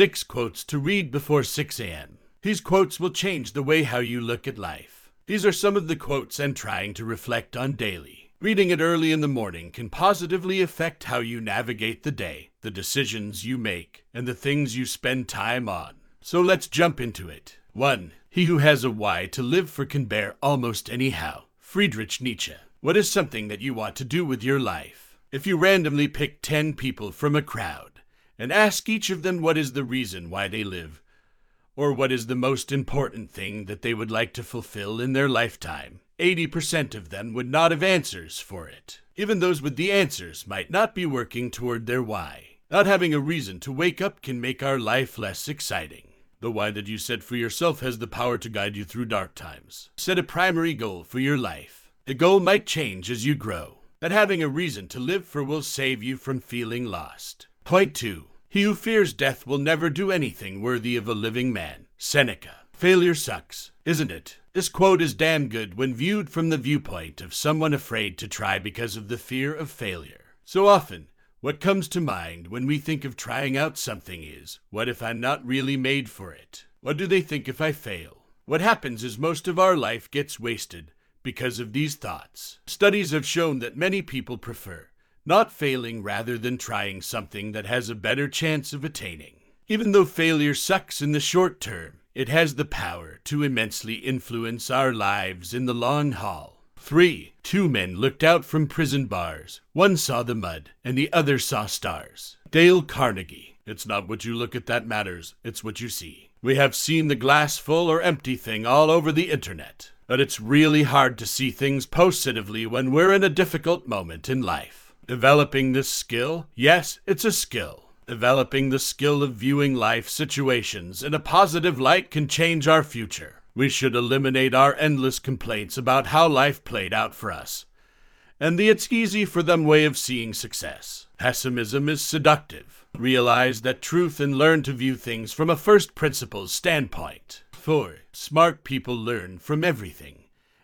Six quotes to read before 6 a.m. These quotes will change the way how you look at life. These are some of the quotes I'm trying to reflect on daily. Reading it early in the morning can positively affect how you navigate the day, the decisions you make, and the things you spend time on. So let's jump into it. 1. He who has a why to live for can bear almost anyhow. Friedrich Nietzsche. What is something that you want to do with your life? If you randomly pick 10 people from a crowd and ask each of them what is the reason why they live, or what is the most important thing that they would like to fulfill in their lifetime, 80% of them would not have answers for it. Even those with the answers might not be working toward their why. Not having a reason to wake up can make our life less exciting. The why that you set for yourself has the power to guide you through dark times. Set a primary goal for your life. The goal might change as you grow. That having a reason to live for will save you from feeling lost. Point 2. He who fears death will never do anything worthy of a living man. Seneca. Failure sucks, isn't it? This quote is damn good when viewed from the viewpoint of someone afraid to try because of the fear of failure. So often, what comes to mind when we think of trying out something is, what if I'm not really made for it? What do they think if I fail? What happens is most of our life gets wasted because of these thoughts. Studies have shown that many people prefer not failing rather than trying something that has a better chance of attaining. Even though failure sucks in the short term, it has the power to immensely influence our lives in the long haul. 3. Two men looked out from prison bars. One saw the mud, and the other saw stars. Dale Carnegie. It's not what you look at that matters, it's what you see. We have seen the glass full or empty thing all over the internet, but it's really hard to see things positively when we're in a difficult moment in life. Developing this skill? Yes, it's a skill. Developing the skill of viewing life situations in a positive light can change our future. We should eliminate our endless complaints about how life played out for us and the it's easy for them way of seeing success. Pessimism is seductive. Realize that truth and learn to view things from a first principles standpoint. 4. Smart people learn from everything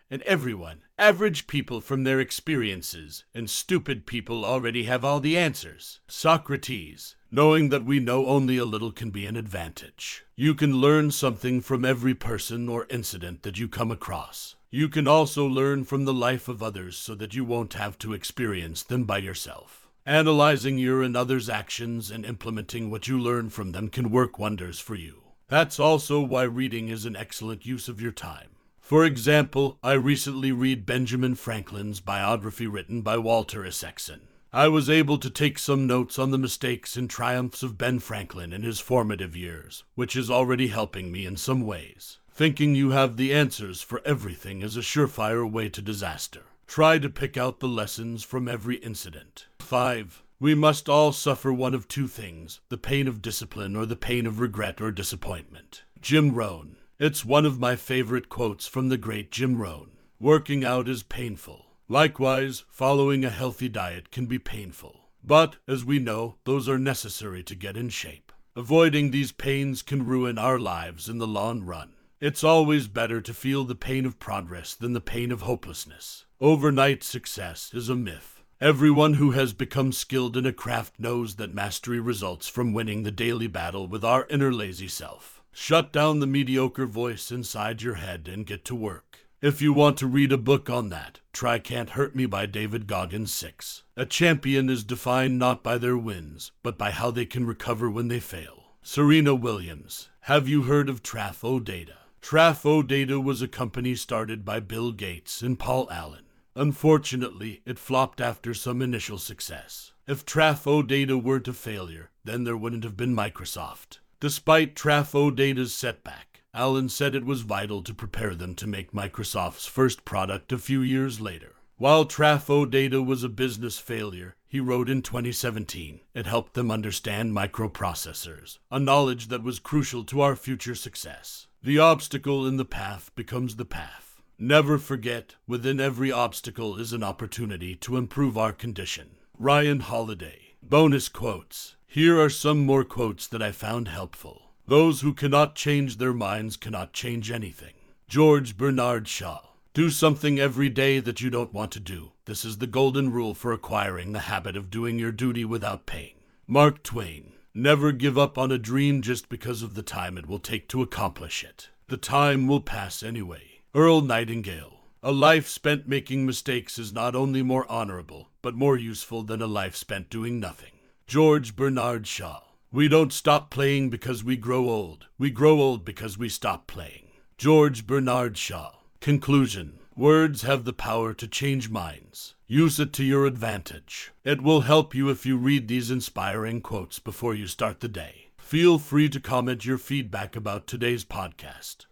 and everyone, average people from their experiences, and stupid people already have all the answers. Socrates, knowing that we know only a little can be an advantage. You can learn something from every person or incident that you come across. You can also learn from the life of others so that you won't have to experience them by yourself. Analyzing your and others' actions and implementing what you learn from them can work wonders for you. That's also why reading is an excellent use of your time. For example, I recently read Benjamin Franklin's biography written by Walter Isaacson. I was able to take some notes on the mistakes and triumphs of Ben Franklin in his formative years, which is already helping me in some ways. Thinking you have the answers for everything is a surefire way to disaster. Try to pick out the lessons from every incident. 5. We must all suffer one of two things the pain of discipline or the pain of regret or disappointment. Jim Rohn. It's one of my favorite quotes from the great Jim Rohn. Working out is painful. Likewise, following a healthy diet can be painful. But, as we know, those are necessary to get in shape. Avoiding these pains can ruin our lives in the long run. It's always better to feel the pain of progress than the pain of hopelessness. Overnight success is a myth. Everyone who has become skilled in a craft knows that mastery results from winning the daily battle with our inner lazy self. Shut down the mediocre voice inside your head and get to work. If you want to read a book on that, try Can't Hurt Me by David Goggins 6. A champion is defined not by their wins, but by how they can recover when they fail. Serena Williams. Have you heard of Traf-O-Data? Traf-O-Data was a company started by Bill Gates and Paul Allen. Unfortunately, it flopped after some initial success. If Traf-O-Data were to failure, then there wouldn't have been Microsoft. Despite Traf-O-Data's setback, Allen said it was vital to prepare them to make Microsoft's first product a few years later. While Traf-O-Data was a business failure, he wrote in 2017, it helped them understand microprocessors, a knowledge that was crucial to our future success. The obstacle in the path becomes the path. Never forget, within every obstacle is an opportunity to improve our condition. Ryan Holiday. Bonus quotes. Here are some more quotes that I found helpful. Those who cannot change their minds cannot change anything. George Bernard Shaw. Do something every day that you don't want to do. This is the golden rule for acquiring the habit of doing your duty without pain. Mark Twain. Never give up on a dream just because of the time it will take to accomplish it. The time will pass anyway. Earl Nightingale. A life spent making mistakes is not only more honorable, but more useful than a life spent doing nothing. George Bernard Shaw. We don't stop playing because we grow old. We grow old because we stop playing. George Bernard Shaw. Conclusion. Words have the power to change minds. Use it to your advantage. It will help you if you read these inspiring quotes before you start the day. Feel free to comment your feedback about today's podcast.